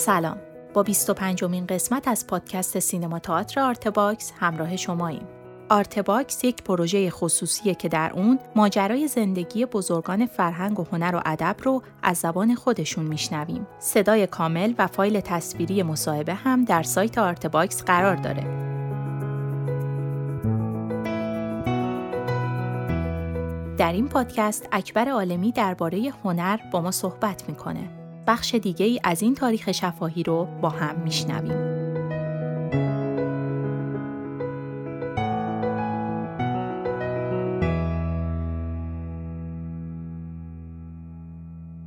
سلام با 25 مین قسمت از پادکست سینما تئاتر Artbox همراه شماییم. Artbox یک پروژه خصوصیه که در اون ماجرای زندگی بزرگان فرهنگ و هنر و ادب رو از زبان خودشون میشنویم. صدای کامل و فایل تصویری مصاحبه هم در سایت Artbox قرار داره. در این پادکست اکبر عالمی درباره هنر با ما صحبت می‌کنه. بخش دیگه ای از این تاریخ شفاهی رو با هم میشنویم.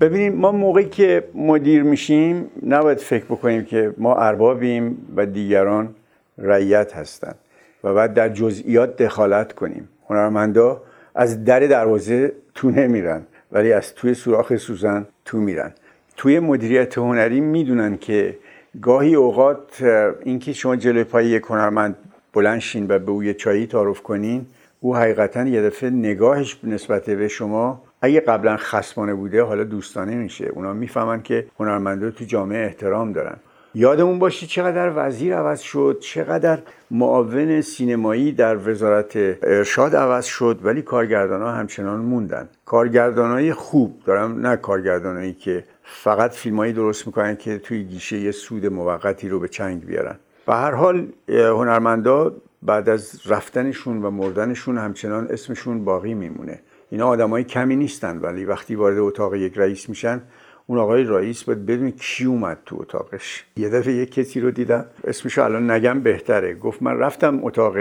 ببینیم ما موقعی که مدیر میشیم نباید فکر بکنیم که ما اربابیم و دیگران رعیت هستند و بعد در جزئیات دخالت کنیم هنرمندا از در دروازه تو نمیرن ولی از توی سوراخ سوزن تو میرن توی مدیریت هنری می‌دونن که گاهی اوقات اینکه شما جلوی پای یک هنرمند بلند شین و به او یه چایی تعارف کنین او حقیقتا یه دفعه نگاهش نسبت به شما اگه قبلا خصمانه بوده حالا دوستانه میشه. اونا می‌فهمن که هنرمندا تو جامعه احترام دارن. یادمون باشید چقدر وزیر عوض شد چقدر معاون سینمایی در وزارت ارشاد عوض شد ولی کارگردان ها همچنان موندن. کارگردان های خوب دارم نه کارگردانایی که فقط فیلمایی درست می‌کنن که توی گیشه یه سود موقتی رو به چنگ بیارن. به هر حال هنرمندا بعد از رفتنشون و مردنشون همچنان اسمشون باقی میمونه. اینا آدمای کمی نیستن ولی وقتی وارد اتاق یک رئیس میشن اون آقای رئیس باید بدون کی اومد تو اتاقش. یه دفعه یه کسی رو دیدم اسمشو الان نگم بهتره. گفت من رفتم اتاق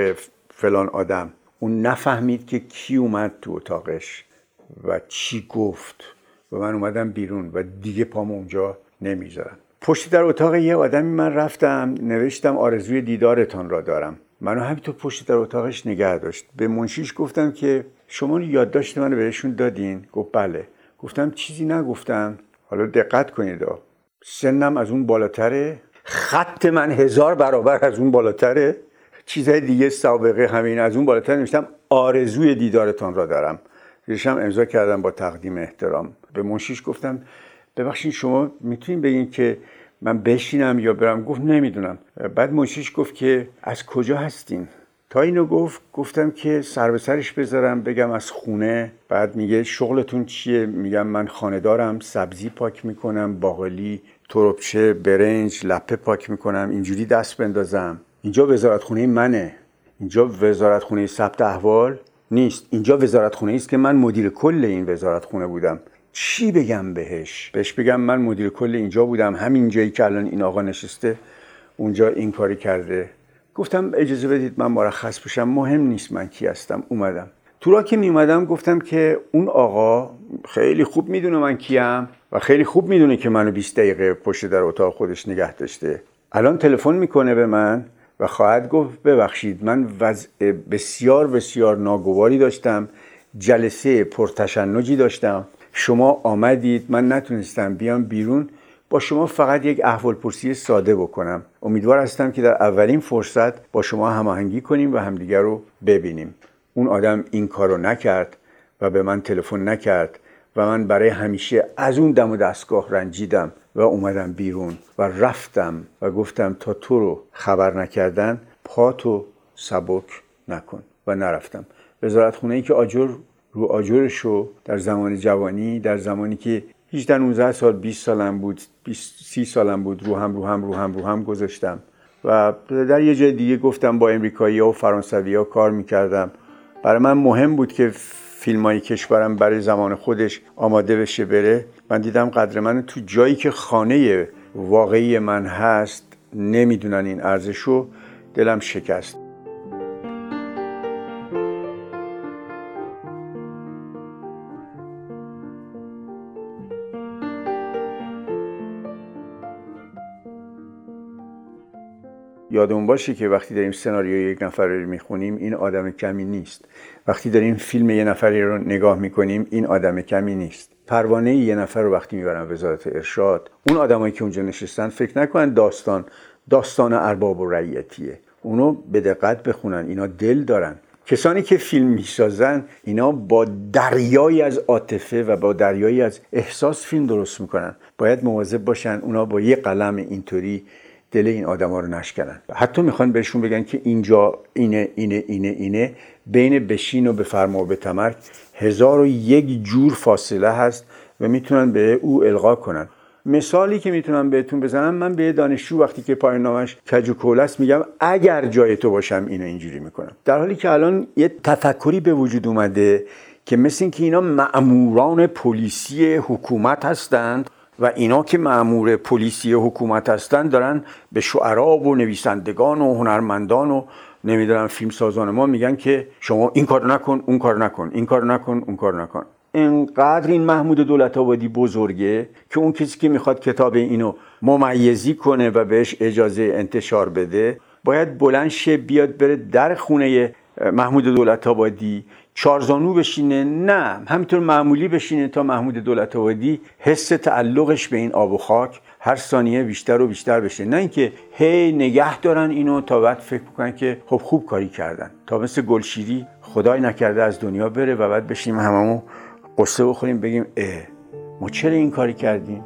فلان آدم. اون نفهمید که کی اومد تو اتاقش و چی گفت. و من اومدم بیرون و دیگه پام اونجا نمی‌ذارم. پشت در اتاق یه آدمی من رفتم نوشتم آرزوی دیدارتان را دارم. منو همینطور پشت در اتاقش نگه داشت. به منشیش گفتم که شما یادداشت منو بهشون دادین. گفت بله. گفتم چیزی نگفتم. حالا دقت کنید سنم از اون بالاتره. خط من هزار برابر از اون بالاتره. چیزهای دیگه سابقه همین. از اون بالاتر نوشتم آرزوی دیدارتان را دارم. زیرشم امضا کردم با تقدیم احترام. به منشیش گفتم ببخشید شما می‌تونین بگین که من بشینم یا برم؟ گفت نمی‌دونم. بعد منشیش گفت که از کجا هستین؟ تا اینو گفت گفتم که سر به سرش بذارم بگم از خونه. بعد میگه شغلتون چیه؟ میگم من خانه دارم سبزی پاک می‌کنم باقلی تربچه برنج لپه پاک می‌کنم اینجوری دست بندازم. اینجا وزارت خونه منه. اینجا وزارت خونه ثبت احوال نیست. اینجا وزارت خونه است که من مدیر کل این وزارت خونه بودم. چی بگم بهش؟ بهش بگم من مدیر کل اینجا بودم. همین جایی که الان این آقا نشسته اونجا این کاری کرده. گفتم اجازه بدید من مرخص بشم. مهم نیست من کی هستم. اومدم. تو را که می اومدم گفتم که اون آقا خیلی خوب می‌دونه من کیم و خیلی خوب می‌دونه که منو 20 دقیقه پشت در اتاق خودش نگه داشته. الان تلفن می‌کنه به من و خواهد گفت ببخشید من وضع بسیار بسیار ناگواری داشتم. جلسه پرتشنجی داشتم. شما آمدید من نتونستم بیام بیرون. با شما فقط یک احوال پرسی ساده بکنم. امیدوار هستم که در اولین فرصت با شما هماهنگی کنیم و همدیگر رو ببینیم. اون آدم این کار رو نکرد و به من تلفن نکرد و من برای همیشه از اون دم و دستگاه رنجیدم و اومدم بیرون و رفتم و گفتم تا تو رو خبر نکردن پاتو سبک نکن. و نرفتم. وزارت خونه ای که آجر رو آجرش رو در زمان جوانی در زمانی که 18 19 سال 20 سالم بود 20 30 سالم بود رو هم رو هم رو هم رو هم گذاشتم. و در یه جای دیگه گفتم با امریکایی ها و فرانسوی ها کار می‌کردم. برای من مهم بود که فیلم های کشورم برای زمان خودش آماده بشه بره. من دیدم قدر من تو جایی که خانه واقعی من هست نمی‌دونن این ارزش رو دلم شکست. یادمون باشه که وقتی داریم سناریوی یک نفر رو می‌خونیم این آدم کمی نیست. وقتی داریم فیلم یه نفری رو نگاه می‌کنیم این آدم کمی نیست. پروانه یه نفر رو وقتی می‌برن وزارت ارشاد اون آدمایی که اونجا نشستن فکر نکنن داستان داستان ارباب و رعیتیه. اونو به دقت بخونن اینا دل دارن. کسانی که فیلم می‌سازن اینا با دریایی از عاطفه و با دریایی از احساس فیلم درست می‌کنن. باید مواظب باشن اونا با یه قلم اینطوری دل این آدما رو نشکنن. حتی می‌خوان بهشون بگن که اینجا اینه اینه اینه اینه. بین بشین و بفرما و به تمرک هزار و یک جور فاصله هست و می‌تونن به او القا کنن. مثالی که می‌تونم بهتون بزنم من به دانشجو وقتی که پایان نامش کج و میگم اگر جای تو باشم اینو اینجوری می‌کنم. در حالی که الان یه تفکری به وجود اومده که مثل اینکه اینا معموران پلیسی حکومت هستند و اینا که معمور پلیسی حکومت هستند دارن به شعرا و نویسندگان و هنرمندان و نمی‌دونم فیلم سازان ما میگن که شما این کار نکن اون کار نکن این کار نکن اون کار نکن. انقدر این محمود دولت آبادی بزرگه که اون کسی که می‌خواد کتاب اینو ممیزی کنه و بهش اجازه انتشار بده باید بلند شه بیاد بره در خونه محمود دولت آبادی چارزانو بشینه؟ نه. همینطور معمولی بشینه تا محمود دولت آبادی حس تعلقش به این آب و خاک هر ثانیه بیشتر و بیشتر بشه. نه اینکه هی نگه دارن اینو تا بعد فکر بکنن که خب خوب کاری کردن. تا مثل گلشیری خدای نکرده از دنیا بره و بعد بشیم هممون قصه بخوریم بگیم اه ما چرا این کاری کردیم؟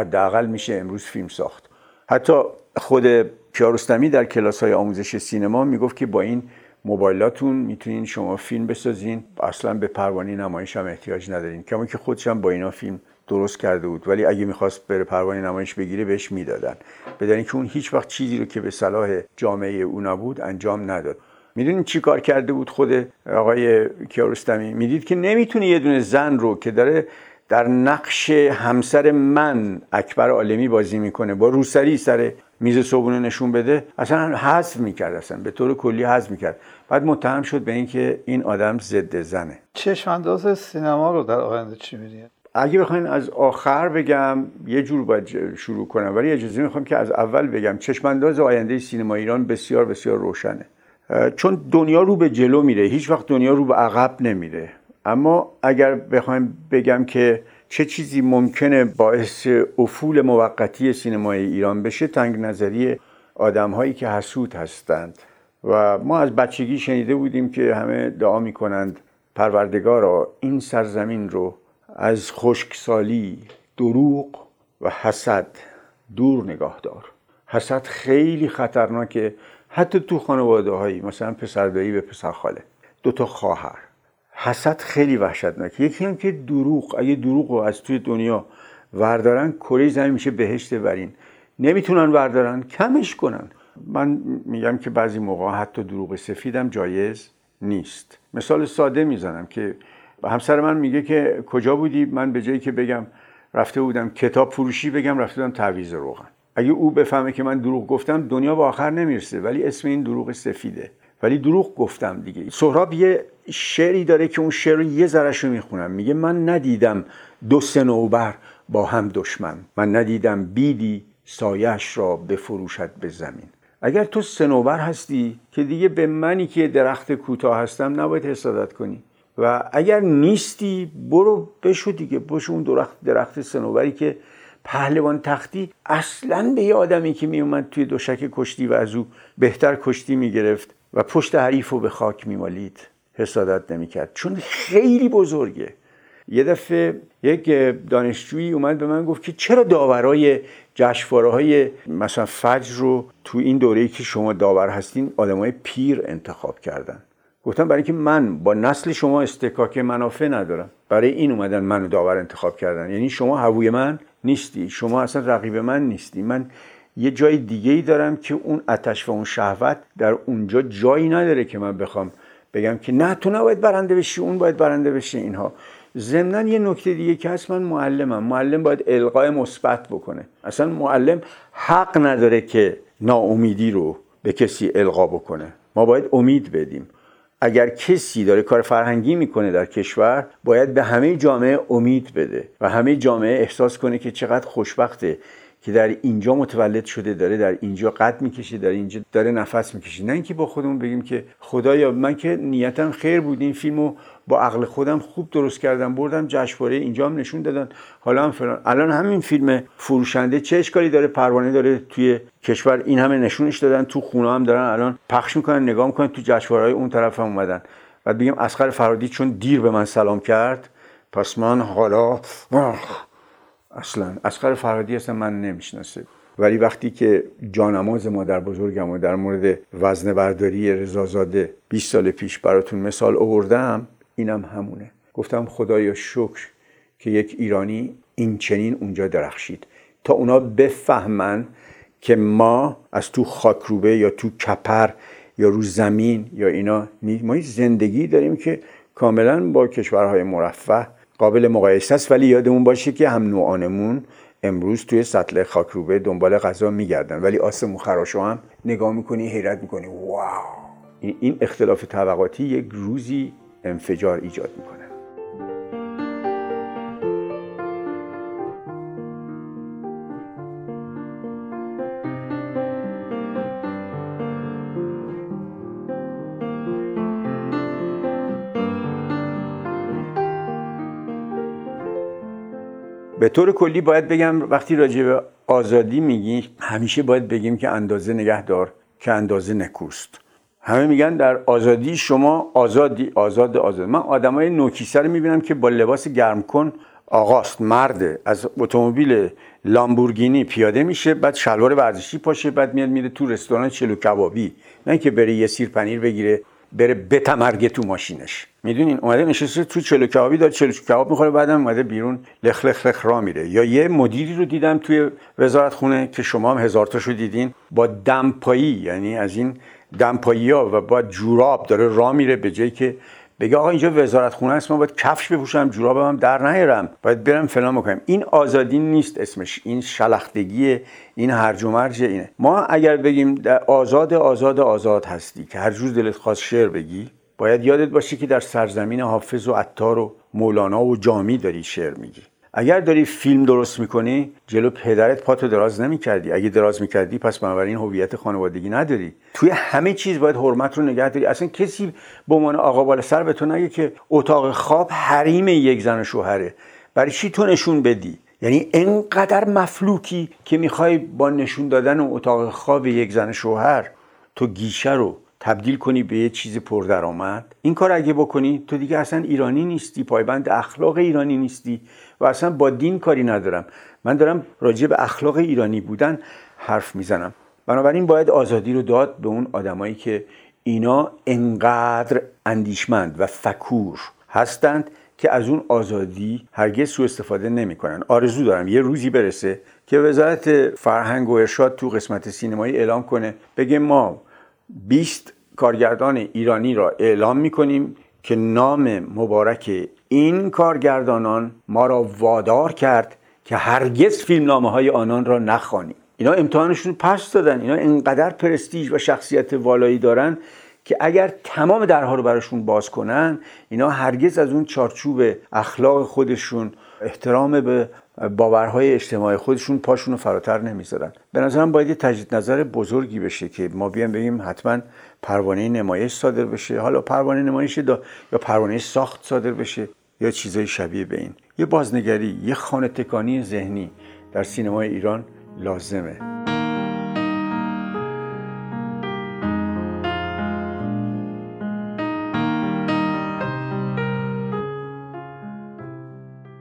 حداقل میشه امروز فیلم ساخت. حتی خود کیارستمی در کلاس های آموزش سینما می‌گفت که با این موبایلاتون می‌تونین شما فیلم بسازین. اصلا به پروانه نمایش هم احتیاج ندارین. کما که خودش هم با اینا فیلم درست کرده بود. ولی اگه می‌خواست بره پروانه نمایش بگیره بهش می‌دادن. بدن که اون هیچ وقت چیزی رو که به صلاح جامعه او نبود انجام نداد. می‌دونین چی کار کرده بود خود آقای کیارستمی؟ می‌دید که نمی‌تونه یه دونه زن رو که داره در نقش همسر من اکبر عالمی بازی می‌کنه با روسری سر میز صبحونه نشون بده اصلا حذف می‌کرد اصلا به طور کلی حذف می‌کرد. بعد متهم شد به اینکه این آدم ضد زنه. چشم سینما رو در آینده چی می‌دید اگه بخواین از آخر بگم یه جور باید شروع کنم ولی اجازه می‌خوام که از اول بگم چشمانداز آینده سینما ایران بسیار بسیار روشنه. چون دنیا رو به جلو میره هیچ وقت دنیا رو به عقب نمیره. اما اگر بخوایم بگم که چه چیزی ممکنه باعث افول موقتی سینمای ایران بشه تنگ نظری آدم هایی که حسود هستند. و ما از بچگی شنیده بودیم که همه دعا می‌کنند پروردگارا این سرزمین رو از خشکسالی دروغ و حسد دور نگاه دار. حسد خیلی خطرناکه حتی تو خانواده هایی مثلا پسردایی به پسر خاله دوتا خواهر. حسد خیلی وحشتناکه. یکی هم که دروغ اگه دروغ رو از توی دنیا وردارن کره زمین میشه بهشت برین نمی‌تونن وردارن کمش کنن. من میگم که بعضی موقع حتی دروغ سفیدم جایز نیست. مثال ساده می‌زنم که همسر من میگه که کجا بودی؟ من به جایی که بگم رفته بودم کتاب فروشی بگم رفته بودم تعویض روغن. اگه او بفهمه که من دروغ گفتم دنیا به آخر نمی‌رسه ولی اسم این دروغ سفیده. ولی دروغ گفتم دیگه. سهراب یه شعری داره که اون شعر رو یه ذرهش رو می‌خونم. میگه من ندیدم دو سنوبر با هم دشمن. من ندیدم بیدی سایش را بفروشد به زمین. اگر تو سنوبر هستی که دیگه به منی که درخت کوتاه هستم نباید حسادت کنی. و اگر نیستی برو بشو دیگه. بشو اون درخت درخت سنوبری که پهلوان تختی اصلا به یه آدمی که میومد توی دوشک کشتی و از او بهتر کشتی می‌گرفت. و پشت حریف رو به خاک میمالید. حسادت نمی‌کرد. چون خیلی بزرگه. یه دفعه یک دانشجویی اومد به من گفت که چرا داورای جشنواره های مثلا فجر رو تو این دوره‌ای که شما داور هستین آدمای پیر انتخاب کردن؟ گفتم برای اینکه من با نسل شما استکاک منافع ندارم. برای این اومدن منو داور انتخاب کردن. یعنی شما هووی من نیستی. شما اصلا رقیب من نیستی. من یه جای دیگه ای دارم که اون آتش و اون شهوت در اونجا جایی نداره که من بخوام بگم که نه تو نباید برنده بشی اون باید برنده بشه اینها. ضمنا یه نکته دیگه که هست من معلمم. معلم باید القای مثبت بکنه. اصلا معلم حق نداره که ناامیدی رو به کسی القا بکنه. ما باید امید بدیم. اگر کسی داره کار فرهنگی می‌کنه در کشور باید به همه جامعه امید بده و همه جامعه احساس کنه که چقدر خوشبخته. که در اینجا متولد شده داره در اینجا قد می‌کشه در اینجا داره نفس می‌کشه. نه اینکه با خودمون بگیم که خدایا من که نیتم خیر بود. این فیلمو با عقل خودم خوب درست کردم بردم جشنواره اینجا هم نشون دادن. حالا هم فلان. الان همین فیلم فروشنده چه اشکالی داره؟ پروانه داره توی کشور این همه نشونش دادن. تو خونه هم دارن الان پخش می‌کنن نگاه می‌کنن. تو جشنواره اون طرف هم اومدن. بعد بگیم اسخر فرادی چون دیر به من سلام کرد. پس من حالا اصلا. اسخر فرادی اصلا من نمی‌شناسه ولی وقتی که جانماز مادر بزرگم و در مورد وزن برداری رضازاده 20 سال پیش براتون مثال آوردم اینم همونه. گفتم خدایا شکر که یک ایرانی این چنین اونجا درخشید. تا اونا بفهمن که ما از تو خاکروبه یا تو کپر یا رو زمین یا اینا ما زندگی داریم که کاملا با کشورهای مرفه قابل مقایسه است ولی یادمون باشه که هم نوعانمون امروز توی سطل خاکروبه دنبال غذا میگردن. ولی آسمون خراشو هم نگاه می‌کنی حیرت می‌کنی. واو! این اختلاف طبقاتی یک روزی انفجار ایجاد می‌کنه. به طور کلی باید بگم وقتی راجع به آزادی میگی همیشه باید بگیم که اندازه نگه دار که اندازه نکوست. همه میگن در آزادی شما آزادی آزاد آزاد. من آدمای نوکیسه رو می‌بینم که با لباس گرم کن آقاست مرده. از اتومبیل لامبورگینی پیاده میشه بعد شلوار ورزشی پاشه بعد میاد میره تو رستوران چلو کبابی. نه که بره یه سیر پنیر بگیره. بره بتمرگه تو ماشینش. می‌دونین؟ اومده نشسته تو چلو کبابی داره چلو کباب می‌خوره بعدم اومده بیرون لخ لخ لخ را میره. یا یه مدیری رو دیدم توی وزارت خونه که شما هم هزار تاشو دیدین با دمپایی یعنی از این دمپایی ها و با جوراب داره را میره به جایی که بگه آقا اینجا وزارت خونه است ما باید کفش بپوشم جورابم هم در نیارم. باید برم فلان بکنم. این آزادی نیست اسمش. این شلختگی این هرج و مرج اینه. ما اگر بگیم در آزاد آزاد آزاد هستی که هر جور دلت خواست شعر بگی باید یادت باشه که در سرزمین حافظ و عطار و مولانا و جامی داری شعر میگی. اگر داری فیلم درست می‌کنی جلو پدرت پاتو دراز نمی‌کردی. اگه دراز می‌کردی پس بنابراین هویت خانوادگی نداری. توی همه چیز باید حرمت رو نگه داری. اصلا کسی به عنوان آقا بالا سر به تو نگه که اتاق خواب حریم یک زن و شوهره. برای چی تو نشون بدی؟ یعنی انقدر مفلوکی که می‌خوای با نشون دادن اتاق خواب یک زن شوهر تو گیشه رو تبدیل کنی به یه چیز پردرآمد؟ این کار اگه بکنی تو دیگه اصلا ایرانی نیستی پایبند اخلاق ایرانی نیستی. و اصلا با دین کاری ندارم. من دارم راجع به اخلاق ایرانی بودن حرف می‌زنم. بنابراین باید آزادی رو داد به اون آدمایی که اینا انقدر اندیشمند و فکور هستند که از اون آزادی هرگز سوء استفاده نمی‌کنن. آرزو دارم یه روزی برسه که وزارت فرهنگ و ارشاد تو قسمت سینمایی اعلام کنه. بگه ما 20 کارگردان ایرانی را اعلام می‌کنیم. که نام مبارک این کارگردانان ما را وادار کرد که هرگز فیلمنامه های آنان را نخوانیم. اینا امتحانشون پس دادن. اینا اینقدر پرستیژ و شخصیت والایی دارن که اگر تمام درها رو براشون باز کنن اینا هرگز از اون چارچوب اخلاق خودشون احترام به باورهای اجتماعی خودشون پاشون رو فراتر نمی‌ذارن. به نظرم باید یه تجدید نظر بزرگی بشه که ما بیان بگیم حتما پروانه نمایش صادر بشه. حالا پروانه نمایش دا یا پروانه ساخت صادر بشه یا چیزای شبیه به این. یه بازنگری یه خانه تکانی ذهنی در سینمای ایران لازمه.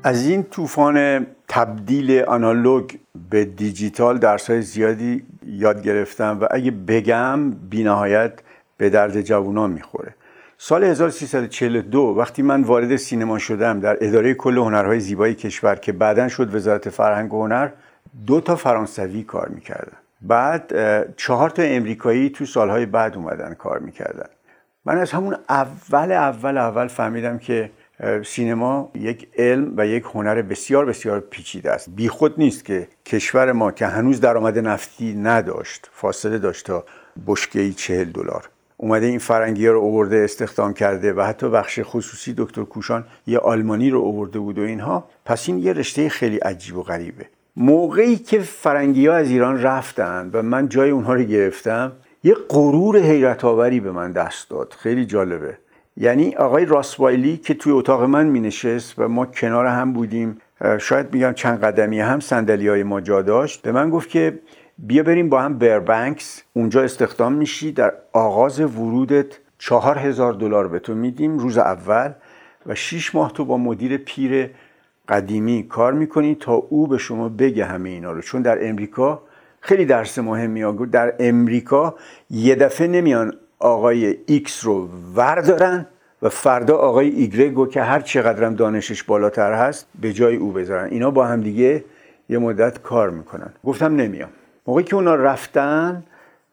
از این طوفان تبدیل آنالوگ به دیجیتال درسای زیادی یاد گرفتم و اگه بگم بینهایت به درد جوانان می‌خوره. سال 1342 وقتی من وارد سینما شدم در اداره کل هنرهای زیبای کشور که بعدا شد وزارت فرهنگ و هنر دو تا فرانسوی کار می‌کردن. بعد چهار تا امریکایی تو سالهای بعد اومدن کار می‌کردن. من از همون اول اول اول فهمیدم که سینما یک علم و یک هنر بسیار بسیار پیچیده است. بیخود نیست که کشور ما که هنوز درآمد نفتی نداشت فاصله داشت تا بشکه چهل دلار. اومده این فرنگی ها رو اوورده استخدام کرده و حتی بخش خصوصی دکتر کوشان یه آلمانی رو اوورده بود و اینها. پس این یه رشته خیلی عجیب و غریبه. موقعی که فرنگی ها از ایران رفتن و من جای اونها رو گرفتم یه غرور حیرت آوری به من دست داد. خیلی جالبه. یعنی آقای راسوایلی که توی اتاق من می نشست و ما کنار هم بودیم شاید میگم چند قدمی هم سندلی های ما جا داشت به من گفت که بیا بریم با هم بربنکس اونجا استخدام میشی. در آغاز ورودت چهار هزار دلار به تو میدیم روز اول و شیش ماه تو با مدیر پیر قدیمی کار می‌کنی تا او به شما بگه همه اینا رو. چون در امریکا خیلی درس مهمی در امریکا یه دفعه نمیان آقای ایکس رو وردارن و فردا آقای ایگرگو که هر چقدرم دانشش بالاتر هست به جای او بذارن. اینا با هم دیگه یه مدت کار می‌کنن. گفتم نمیام. موقعی که اونا رفتن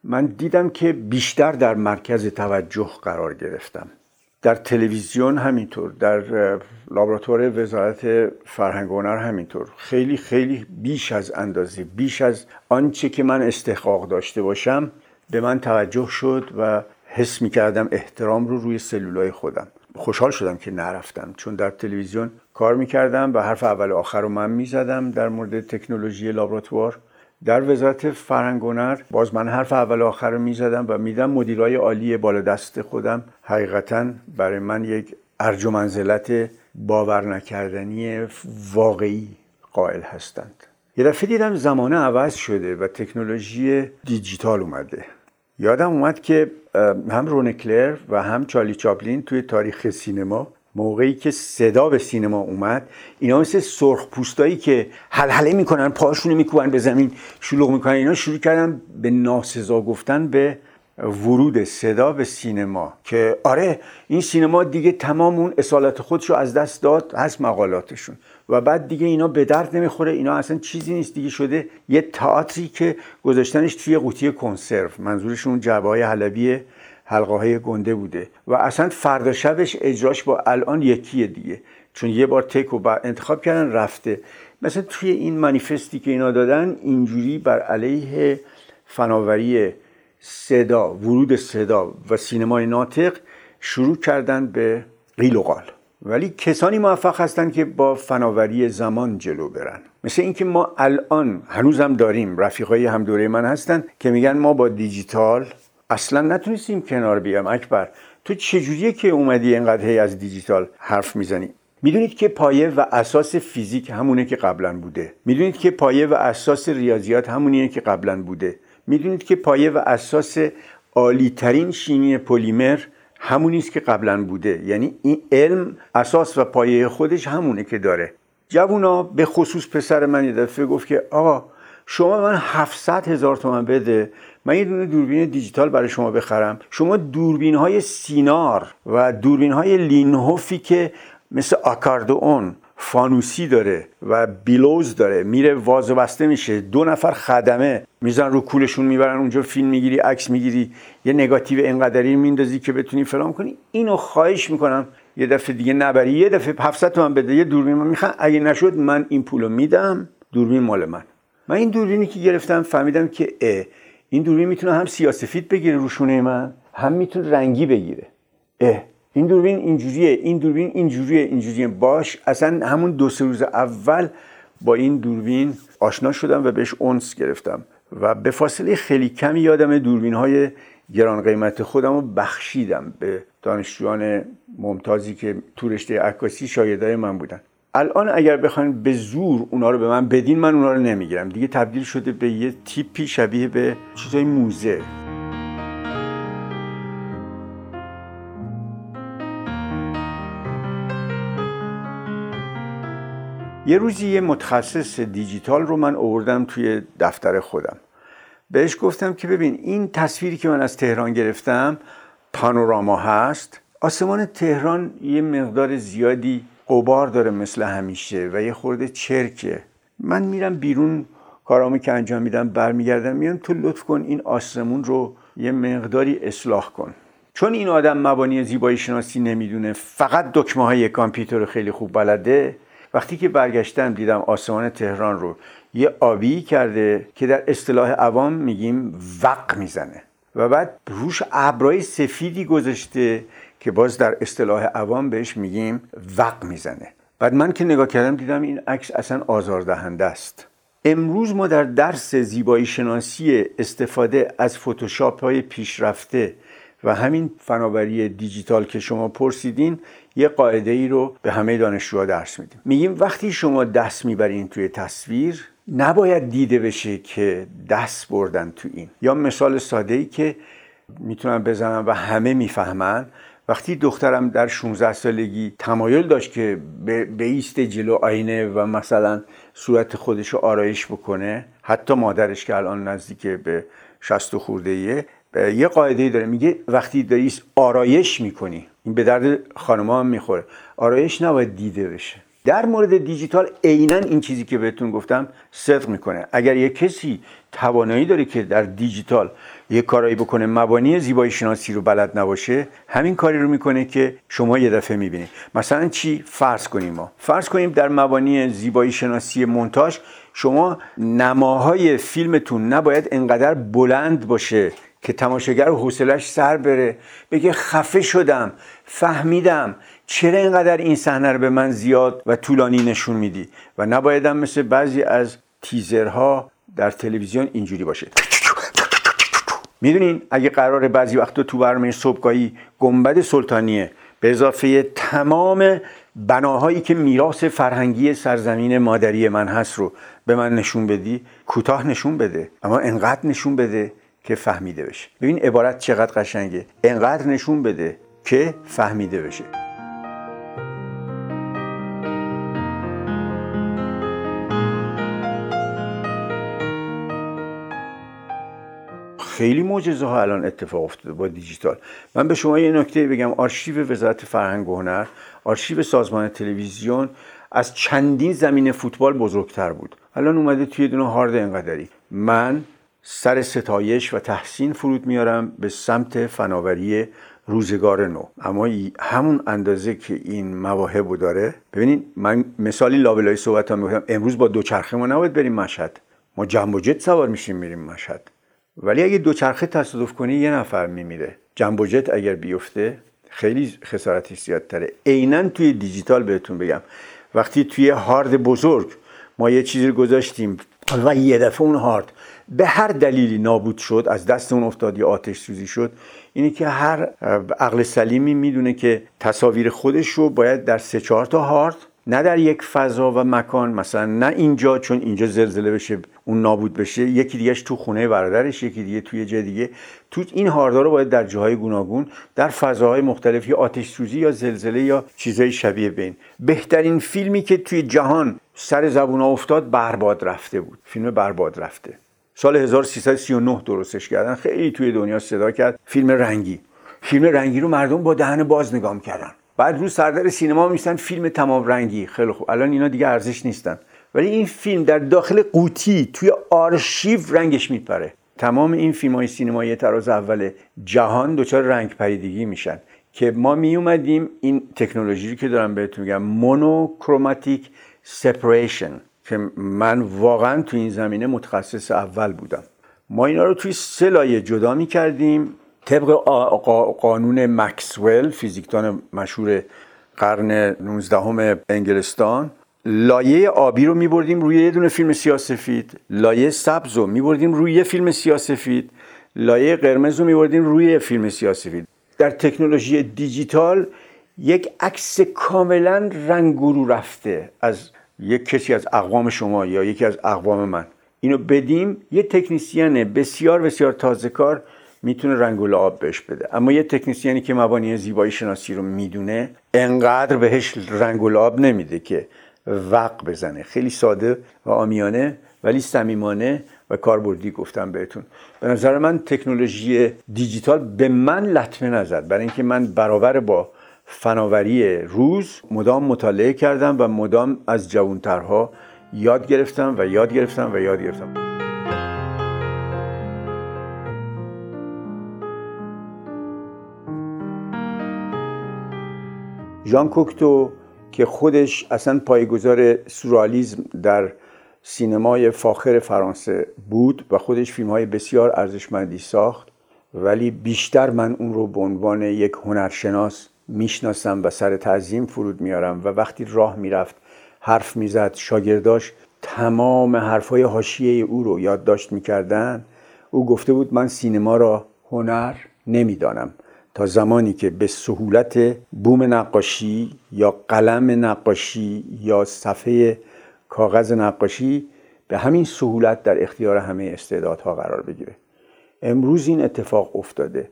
من دیدم که بیشتر در مرکز توجه قرار گرفتم. در تلویزیون همینطور در لابراتوار وزارت فرهنگ هنر همینطور. خیلی خیلی بیش از اندازه بیش از آنچه که من استحقاق داشته باشم به من توجه شد و حس می کردم احترام رو روی سلولای خودم. خوشحال شدم که نرفتم چون در تلویزیون کار می کردم و حرف اول آخر رو من می زدم در مورد تکنولوژی لابراتوار. در وزارت فرهنگ هنر باز من حرف اول آخر رو می‌زدم و میدم مدیرای عالی بالا دست خودم. حقیقتا برای من یک ارج و منزلت باور نکردنی واقعی قائل هستند. یه دفعه دیدم زمانه عوض شده و تکنولوژی دیجیتال اومده. یادم اومد که هم رونکلر و هم چالی چاپلین توی تاریخ سینما موقعی که صدا به سینما اومد اینا مثل سرخ پوستایی که حلحله می‌کنن پاشونو میکوبن به زمین شلوغ می‌کنن اینا شروع کردن به ناسزا گفتن به ورود صدا به سینما که آره این سینما دیگه تمام اون اصالت خودشو از دست داد هست مقالاتشون. و بعد دیگه اینا به درد نمی‌خوره اینا اصلا چیزی نیست دیگه شده یه تئاتری که گذاشتنش توی قوطی کنسرو. منظورشون اون جعبه های حلبی حلقه های گنده بوده و اصلا فردا شبش اجراش با الان یکیه دیگه. چون یه بار تک و انتخاب کردن رفته. مثلا توی این منیفستی که اینا دادن اینجوری بر علیه فناوری صدا ورود صدا و سینمای ناطق شروع کردن به قیل و قال. ولی کسانی موفق هستند که با فناوری زمان جلو برن. مثل اینکه ما الان هنوزم داریم رفیقای هم دوره من هستن که میگن ما با دیجیتال اصلا نتونستیم کنار بیام اکبر. تو چجوریه که اومدی اینقدر هی از دیجیتال حرف می‌زنی؟ می‌دونید که پایه و اساس فیزیک همونه که قبلا بوده. می‌دونید که پایه و اساس ریاضیات همونیه که قبلا بوده. می‌دونید که پایه و اساس عالیترین شیمی پلیمر همونی است که قبلا بوده. یعنی این علم اساس و پایه خودش همونه که داره. جوونا به خصوص پسر من یه دفعه گفت که آقا شما من 700 هزار تومن بده من یه دونه دوربین دیجیتال برای شما بخرم. شما دوربین های سینار و دوربین های لینهوفی که مثل آکاردون فانوسی داره و بیلوز داره میره واز بسته میشه. دو نفر خدمه میزن رو کولشون می‌برن اونجا فیلم می‌گیری عکس می‌گیری یه نگاتیو انقدری میندازی که بتونی فلان کنی. اینو خواهش می‌کنم. یه دفعه دیگه نبری. یه دفعه 700 تومن بده. یه دوربین من می‌خوام اگه نشد من این پولو میدم. دوربین مال من. من این دوربینی که گرفتم فهمیدم که این دوربین می‌تونه هم سیاسفید بگیره روشونه من هم می‌تونه رنگی بگیره. اه این دوربین اینجوریه این دوربین اینجوریه اینجوریه. باش اصلا همون دو سه روز اول با این دوربین آشنا شدم و بهش اونس گرفتم. و به فاصله خیلی کمی یادم دوربین های گران قیمت خودم رو بخشیدم. به دانشجویان ممتازی که تو رشته عکاسی شاگردای من بودن. الان اگر بخواین به زور اونا رو به من بدین من اونا رو نمی‌گیرم. دیگه تبدیل شده به یه تیپی شبیه به چیزای موزه. یه روزی یه متخصص دیجیتال رو من آوردم توی دفتر خودم. بهش گفتم که ببین این تصویری که من از تهران گرفتم پانوراما هست. آسمان تهران یه مقدار زیادی قبار داره مثل همیشه و یه خورده چرکه. من میرم بیرون کارامو که انجام میدم برمیگردم میگم تو لطف کن این آسمون رو یه مقداری اصلاح کن. چون این آدم مبانی زیبایی شناسی نمی‌دونه فقط دکمه های کامپیوتر خیلی خوب بلده. وقتی که برگشتم دیدم آسمان تهران رو یه آبی کرده که در اصطلاح عوام میگیم وق می‌زنه. و بعد روش ابرای سفیدی گذاشته که باز در اصطلاح عوام بهش میگیم وق می‌زنه. بعد من که نگاه کردم دیدم این عکس اصلا آزاردهنده است. امروز ما در درس زیبایی شناسی استفاده از فتوشاپ های پیشرفته و همین فناوری دیجیتال که شما پرسیدین یه قاعده ای رو به همه دانشجوها درس میدیم. میگیم وقتی شما دست می‌برین توی تصویر نباید دیده بشه که دست بردن تو این. یا مثال ساده ای که می‌تونم بزنم و همه می‌فهمن وقتی دخترم در 16 سالگی تمایل داشت که به ایست جلو آینه و مثلا صورت خودش رو آرایش بکنه حتی مادرش که الان نزدیک به 60 خورده ایه یه قاعده داره میگه وقتی داری آرایش می‌کنی این به درد خانمها هم می‌خوره. آرایش نباید دیده بشه. در مورد دیجیتال عینا این چیزی که بهتون گفتم صدق می‌کنه. اگر یه کسی توانایی داره که در دیجیتال یه کارایی بکنه مبانی زیبایی شناسی رو بلد نباشه همین کاری رو می‌کنه که شما یه دفعه می‌بینید. مثلا چی؟ فرض کنیم ما. فرض کنیم در مبانی زیبایی شناسی مونتاژ شما نماهای فیلمتون نباید انقدر بلند باشه که تماشاگر حوصلش سر بره. بگه خفه شدم فهمیدم. چرا اینقدر این صحنه رو به من زیاد و طولانی نشون میدی؟ و نبایدم مثل بعضی از تیزرها در تلویزیون اینجوری باشه. می‌دونین اگه قرار بعضی وقتا تو برنامه صبحگاهی گنبد سلطانیه به اضافه تمام بناهایی که میراث فرهنگی سرزمین مادری من هست رو به من نشون بدی کوتاه نشون بده. اما انقدر نشون بده که فهمیده بشه. ببین عبارت چقدر قشنگه. انقدر نشون بده که فهمیده بشه. خیلی معجزه ها الان اتفاق افتاده با دیجیتال. من به شما یه نکته بگم. آرشیو وزارت فرهنگ و هنر آرشیو سازمان تلویزیون از چندین زمین فوتبال بزرگتر بود. الان اومده توی دونه هارد انقدری. من سر ستایش و تحسین فرود میارم به سمت فناوری روزگار نو. اما همون اندازه که این مواهب داره ببینید من مثالی لابلای صحبت ها می‌کنم. امروز با دوچرخه ما نباید بریم مشهد. ما جنب و جت سوار میشیم میریم مشهد. ولی اگه دوچرخه تصادف کنی یه نفر میمیره. جنب و جت اگر بیفته خیلی خسارتی زیادتره. عینا توی دیجیتال بهتون بگم. وقتی توی هارد بزرگ ما یه چیزی گذاشتیم و یه دفعه اون هارد به هر دلیلی نابود شد از دست اون افتاد یا آتش سوزی شد اینه که هر عقل سلیمی می‌دونه که تصاویر خودش رو باید در سه چهار تا هارد نه در یک فضا و مکان مثلا نه اینجا چون اینجا زلزله بشه اون نابود بشه یکی دیگهش تو خونه برادرش یکی دیگه توی جای دیگه. تو این هاردار رو باید در جاهای گوناگون در فضاهای مختلف یا آتش سوزی یا زلزله یا چیزهای شبیه بین بهترین فیلمی که توی جهان سر زبون افتاد برباد رفته بود. فیلم برباد رفته. سال 1339 درستش کردن. خیلی توی دنیا صدا کرد. فیلم رنگی. فیلم رنگی رو مردم با دهن باز نگاه کردن بعد رو سردر سینما می‌نوشتن فیلم تمام رنگی. خیلی خوب. الان اینا دیگه ارزش نیستن. ولی این فیلم در داخل قوطی توی آرشیو رنگش میپره. تمام این فیلم های سینمایی تراز اول جهان دچار رنگ پریدگی میشن که ما می اومدیم این تکنولوژی که دارم بهتون میگم monochromatic separation که من واقعا تو این زمینه متخصص اول بودم. ما اینا رو توی سه لایه جدا می کردیم طبق قانون مکسول فیزیکدان مشهور قرن 19 انگلستان لایه آبی رو میبردیم روی یه دونه فیلم سیاسفید لایه سبز رو میبردیم روی یه فیلم سیاسفید لایه قرمز رو میبردیم روی فیلم سیاسفید در تکنولوژی دیجیتال یک عکس کاملا رنگورو رفته از یک کسی از اقوام شما یا یکی از اقوام من. اینو بدیم یه تکنیسیان بسیار بسیار تازه کار می‌تونه رنگ و آب بهش بده. اما یه تکنیسیانی که مبانی زیبایی شناسی رو می‌دونه انقدر بهش رنگ و آب نمیده که وق بزنه. خیلی ساده و آمیانه ولی صمیمانه و کاربردی گفتم بهتون. به نظر من تکنولوژی دیجیتال به من لطمه نزد. برای اینکه من برابر با فناوری روز مدام مطالعه کردم و مدام از جوانترها یاد گرفتم و یاد گرفتم و یاد گرفتم. ژان کوکتو که خودش اصلا پایگزار سورالیزم در سینمای فاخر فرانسه بود و خودش فیلم های بسیار ارزشمندی ساخت ولی بیشتر من اون رو به عنوان یک هنرشناس می‌شناسم و سر تعظیم فرود میارم و وقتی راه می‌رفت حرف می‌زد شاگرداش تمام حرفای حاشیه او رو یادداشت می‌کردن او گفته بود من سینما را هنر نمی‌دانم. تا زمانی که به سهولت بوم نقاشی یا قلم نقاشی یا صفحه کاغذ نقاشی به همین سهولت در اختیار همه استعدادها قرار بگیره. امروز این اتفاق افتاده.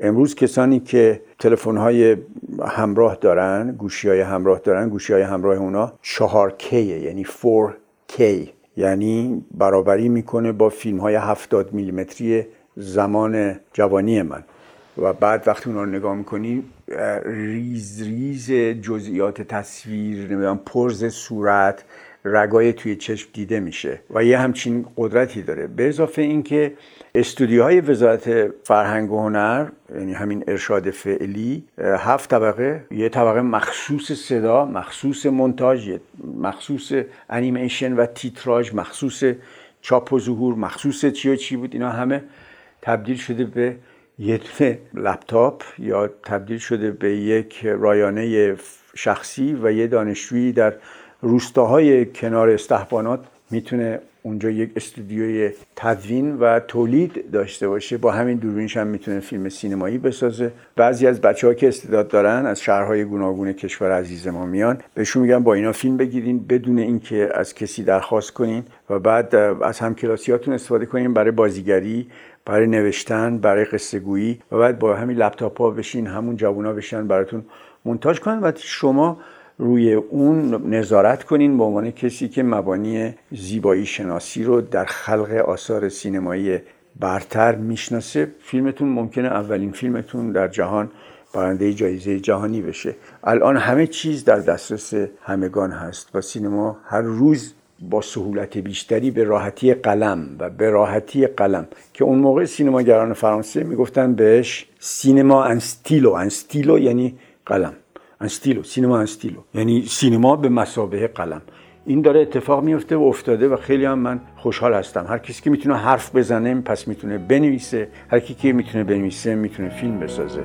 امروز کسانی که تلفن های همراه دارن گوشی های همراه دارن گوشی های همراه اونا 4K یعنی 4K یعنی برابری می‌کنه با فیلم های 70 میلیمتری زمان جوانی من. و بعد وقتی اونا رو نگاه می‌کنی ریز ریز جزئیات تصویر نمی‌دونم پرز صورت رگای توی چشم دیده میشه و یه همچین قدرتی داره. به اضافه اینکه استودیوهای وزارت فرهنگ و هنر یعنی همین ارشاد فعلی هفت طبقه یه طبقه مخصوص صدا مخصوص مونتاژ مخصوص انیمیشن و تیتراژ مخصوص چاپ و ظهور مخصوص چی و چی بود اینا همه تبدیل شده به یه لپتاپ یا تبدیل شده به یک رایانه شخصی و یه دانشجویی در روستاهای کنار استحبانات می‌تونه اونجا یک استودیوی تدوین و تولید داشته باشه. با همین دوربینش هم می‌تونه فیلم سینمایی بسازه. بعضی از بچه ها که استعداد دارن از شهرهای گوناگون کشور عزیز ما میان. بهشون میگن با اینا فیلم بگیرین بدون اینکه از کسی درخواست کنین و بعد از همکلاسیاتون استفاده کنین برای بازیگری برای نوشتن برای قصه گویی و بعد با همین لپتاپ ها بشین همون جوونا بشین براتون مونتاژ کنن. و شما روی اون نظارت کنین به عنوان کسی که مبانی زیبایی شناسی رو در خلق آثار سینمایی برتر می‌شناسه. فیلمتون ممکنه اولین فیلمتون در جهان برنده جایزه جهانی بشه. الان همه چیز در دسترس همگان هست و سینما هر روز با سهولت بیشتری به راحتی قلم و به راحتی قلم که اون موقع سینماگران فرانسه می‌گفتن بهش سینما انستیلو. انستیلو یعنی قلم. انستیلو سینما انستیلو یعنی سینما به مسابه قلم. این داره اتفاق میفته و افتاده و خیلی هم من خوشحال هستم. هر کسی که می‌تونه حرف بزنه پس می‌تونه بنویسه. هر کی که می‌تونه بنویسه می‌تونه فیلم بسازه.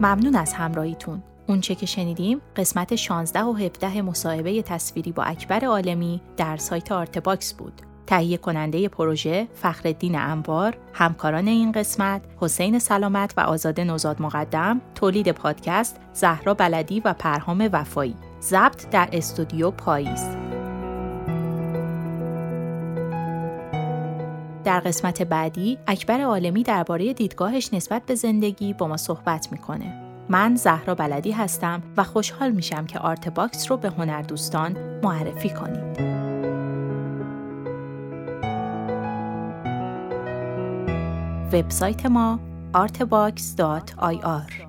ممنون از همراهیتون. اونچه که شنیدیم قسمت 16 و 17 مصاحبه تصویری با اکبر عالمی در سایت Artbox بود. تهیه کننده پروژه فخرالدین انوار، همکاران این قسمت حسین سلامت و آزاده نوزاد مقدم، تولید پادکست زهرا بلدی و پرهام وفایی. ضبط در استودیو پاییز. در قسمت بعدی اکبر عالمی درباره دیدگاهش نسبت به زندگی با ما صحبت می‌کنه. من زهرا بلدی هستم و خوشحال میشم که Artbox رو به هنردوستان معرفی کنید. وبسایت ما artbox.ir